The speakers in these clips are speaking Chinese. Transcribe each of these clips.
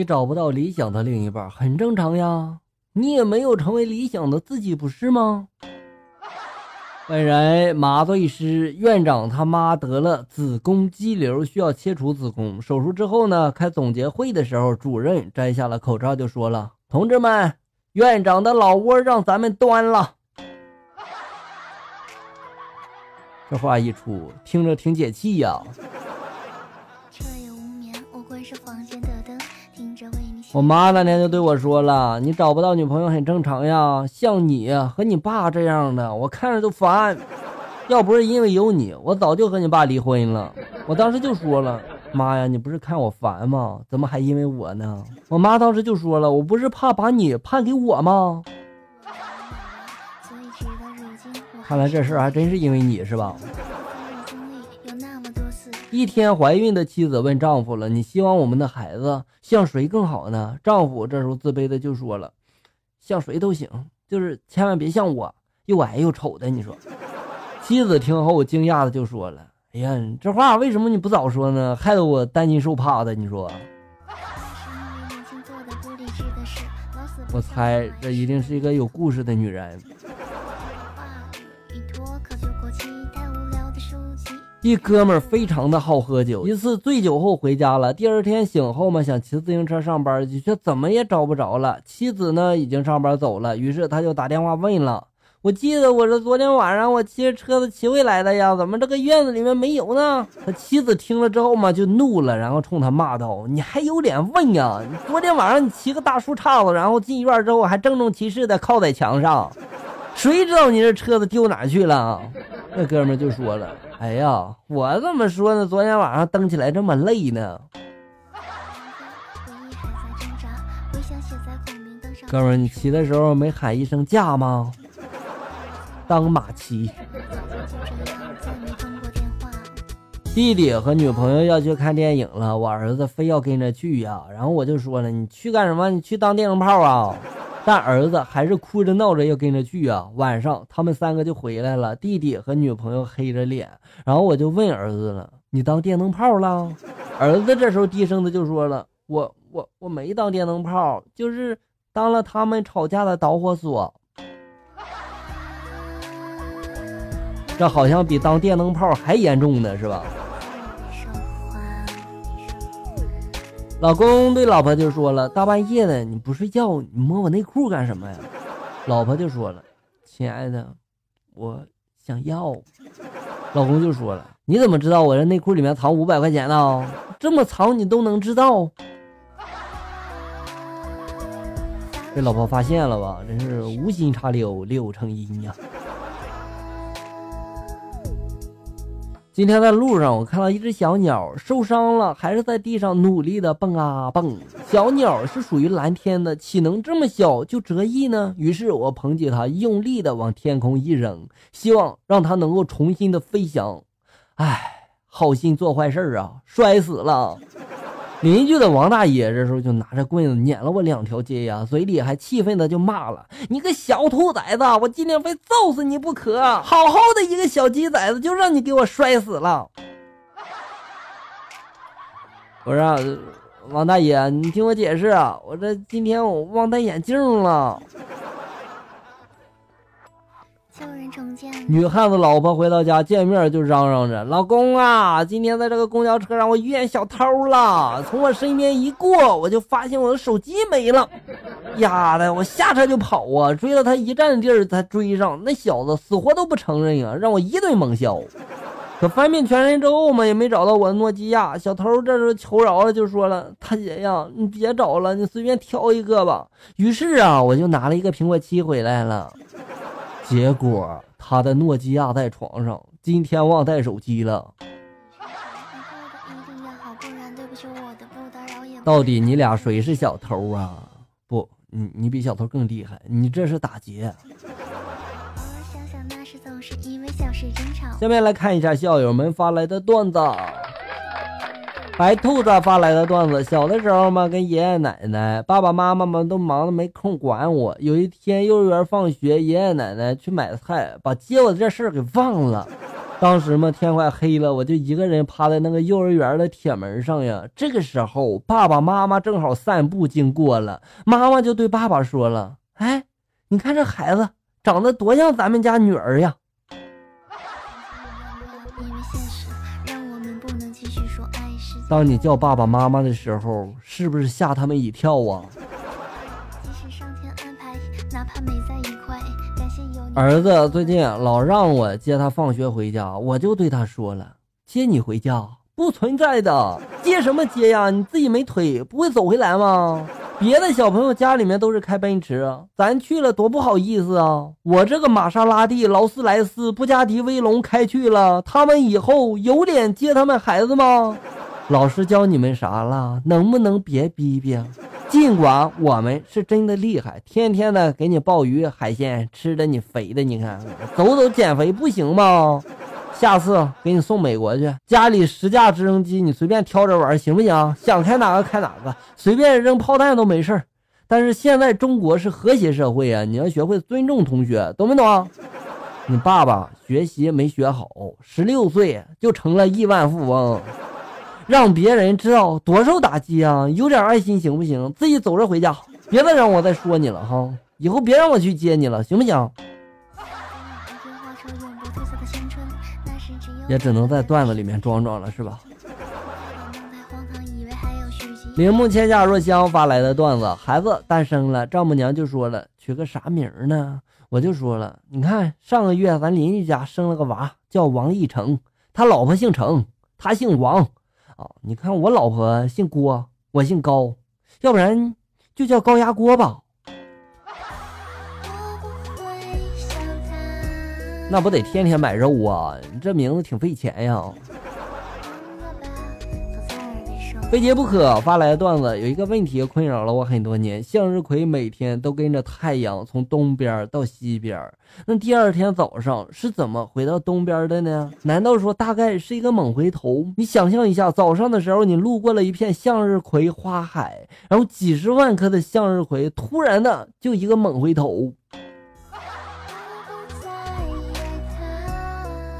你找不到理想的另一半，很正常呀。你也没有成为理想的自己，不是吗？本人麻醉师院长他妈得了子宫肌瘤，需要切除子宫。手术之后呢，开总结会的时候，主任摘下了口罩就说了：“同志们，院长的老窝让咱们端了。”这话一出，听着挺解气呀。我妈那天就对我说了：“你找不到女朋友很正常呀，像你和你爸这样的，我看着都烦。要不是因为有你，我早就和你爸离婚了。”我当时就说了：“妈呀，你不是看我烦吗？怎么还因为我呢？”我妈当时就说了：“我不是怕把你判给我吗？”看来这事儿还真是因为你是吧？一天，怀孕的妻子问丈夫了：“你希望我们的孩子像谁更好呢？”丈夫这时候自卑的就说了：“像谁都行，就是千万别像我，又矮又丑的。”你说，妻子听后惊讶的就说了：“哎呀，这话为什么你不早说呢？害得我担惊受怕的。”你说，我猜这一定是一个有故事的女人。一哥们儿非常的好喝酒，一次醉酒后回家了。第二天醒后嘛，想骑自行车上班去，却怎么也找不着了。妻子呢已经上班走了，于是他就打电话问了：“我记得我是昨天晚上我骑着车子骑回来的呀，怎么这个院子里面没有呢？”他妻子听了之后嘛就怒了，然后冲他骂道：“你还有脸问呀？昨天晚上你骑个大树杈子，然后进院之后还郑重其事的靠在墙上，谁知道你这车子丢哪去了？”那哥们就说了。哎呀，我怎么说呢？昨天晚上蹬起来这么累呢？哥们，你骑的时候没喊一声驾吗？当马骑。弟弟和女朋友要去看电影了，我儿子非要跟着去呀。然后我就说了，你去干什么？你去当电灯泡啊？但儿子还是哭着闹着要跟着去啊！晚上他们三个就回来了，弟弟和女朋友黑着脸，然后我就问儿子了：“你当电灯泡了？”儿子这时候低声的就说了：“我我我没当电灯泡，就是当了他们吵架的导火索。”这好像比当电灯泡还严重呢，是吧？老公对老婆就说了：“大半夜的，你不睡觉，你摸我内裤干什么呀？”老婆就说了：“亲爱的，我想要。”老公就说了：“你怎么知道我这内裤里面藏五百块钱呢？这么藏你都能知道？”被老婆发现了吧？真是无心插柳，柳成荫呀。今天在路上，我看到一只小鸟受伤了，还是在地上努力的蹦啊蹦。小鸟是属于蓝天的，岂能这么小就折翼呢？于是我捧起它，用力的往天空一扔，希望让它能够重新的飞翔。唉，好心做坏事啊，摔死了。邻居的王大爷这时候就拿着棍子撵了我两条街呀，嘴里还气愤的就骂了：“你个小兔崽子，我今天非揍死你不可！好好的一个小鸡崽子，就让你给我摔死了！” 我说：“王大爷，你听我解释啊，我这今天我忘戴眼镜了。”女汉子老婆回到家见面就嚷嚷着：“老公啊，今天在这个公交车上我遇见小偷了，从我身边一过，我就发现我的手机没了。丫的，我下车就跑啊，追了他一站地儿才追上。那小子死活都不承认呀，让我一顿猛削。可翻遍全身之后嘛，也没找到我的诺基亚。小偷这时候求饶了，就说了：大姐呀，你别找了，你随便挑一个吧。于是啊，我就拿了一个苹果七回来了。”结果他的诺基亚在床上，今天忘带手机了。到底你俩谁是小偷啊？不，你你比小偷更厉害，你这是打劫。下面来看一下校友们发来的段子。白兔子发来的段子：小的时候嘛，跟爷爷奶奶、爸爸妈妈们都忙得没空管我。有一天幼儿园放学，爷爷奶奶去买菜，把接我这事儿给忘了。当时嘛，天快黑了，我就一个人趴在那个幼儿园的铁门上呀。这个时候，爸爸妈妈正好散步经过了，妈妈就对爸爸说了：“哎，你看这孩子长得多像咱们家女儿呀。”当你叫爸爸妈妈的时候，是不是吓他们一跳啊？儿子最近老让我接他放学回家，我就对他说了：“接你回家不存在的，接什么接呀？你自己没腿，不会走回来吗？别的小朋友家里面都是开奔驰，咱去了多不好意思啊！我这个玛莎拉蒂、劳斯莱斯、布加迪威龙开去了，他们以后有脸接他们孩子吗？老师教你们啥了？能不能别逼逼？”尽管我们是真的厉害，天天的给你鲍鱼海鲜吃的你肥的，你看走走减肥不行吗？下次给你送美国去，家里十架直升机你随便挑着玩，行不行？想开哪个开哪个，随便扔炮弹都没事但是现在中国是和谐社会啊，你要学会尊重同学，懂没懂？你爸爸学习没学好，十六岁就成了亿万富翁。让别人知道多受打击啊！有点爱心行不行？自己走着回家，别再让我再说你了哈！以后别让我去接你了，行不行？也只能在段子里面装装了，是吧？铃木千夏若香发来的段子：孩子诞生了，丈母娘就说了，取个啥名呢？我就说了，你看上个月咱邻居家生了个娃，叫王一成，他老婆姓程，他姓王。你看，我老婆姓郭，我姓高，要不然就叫高压锅吧。那不得天天买肉啊？你这名字挺费钱呀。非结不可发来的段子有一个问题困扰了我很多年：向日葵每天都跟着太阳从东边到西边，那第二天早上是怎么回到东边的呢？难道说大概是一个猛回头？你想象一下，早上的时候你路过了一片向日葵花海，然后几十万颗的向日葵突然的就一个猛回头，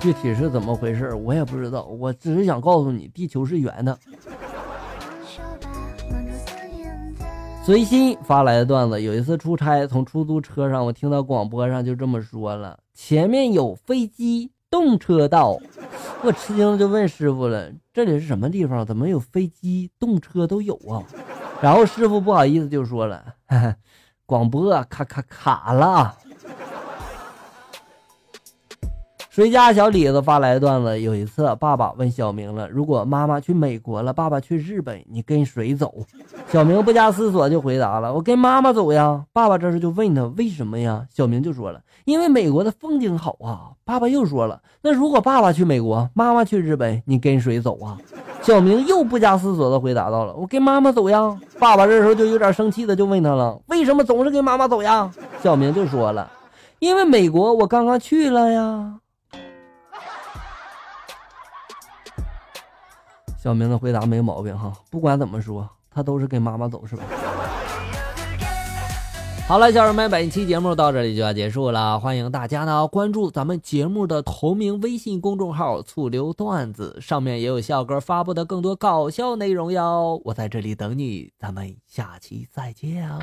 具体是怎么回事我也不知道，我只是想告诉你，地球是圆的。随心发来的段子，有一次出差，从出租车上，我听到广播上就这么说了：“前面有飞机，动车道。”我吃惊的就问师傅了：“这里是什么地方？怎么有飞机、动车都有啊？”然后师傅不好意思就说了：“ 广播卡卡卡了。”谁家小李子发来段子？有一次，爸爸问小明了：“如果妈妈去美国了，爸爸去日本，你跟谁走？”小明不加思索就回答了：“我跟妈妈走呀。”爸爸这时就问他：“为什么呀？”小明就说了：“因为美国的风景好啊。”爸爸又说了：“那如果爸爸去美国，妈妈去日本，你跟谁走啊？”小明又不加思索的回答到了：“我跟妈妈走呀。”爸爸这时候就有点生气的就问他了：“为什么总是跟妈妈走呀？”小明就说了：“因为美国我刚刚去了呀。”小明的回答没毛病哈，不管怎么说，他都是跟妈妈走是吧？好了，小人们，本期节目到这里就要结束了，欢迎大家呢关注咱们节目的同名微信公众号“醋溜段子”，上面也有笑哥发布的更多搞笑内容哟。我在这里等你，咱们下期再见啊！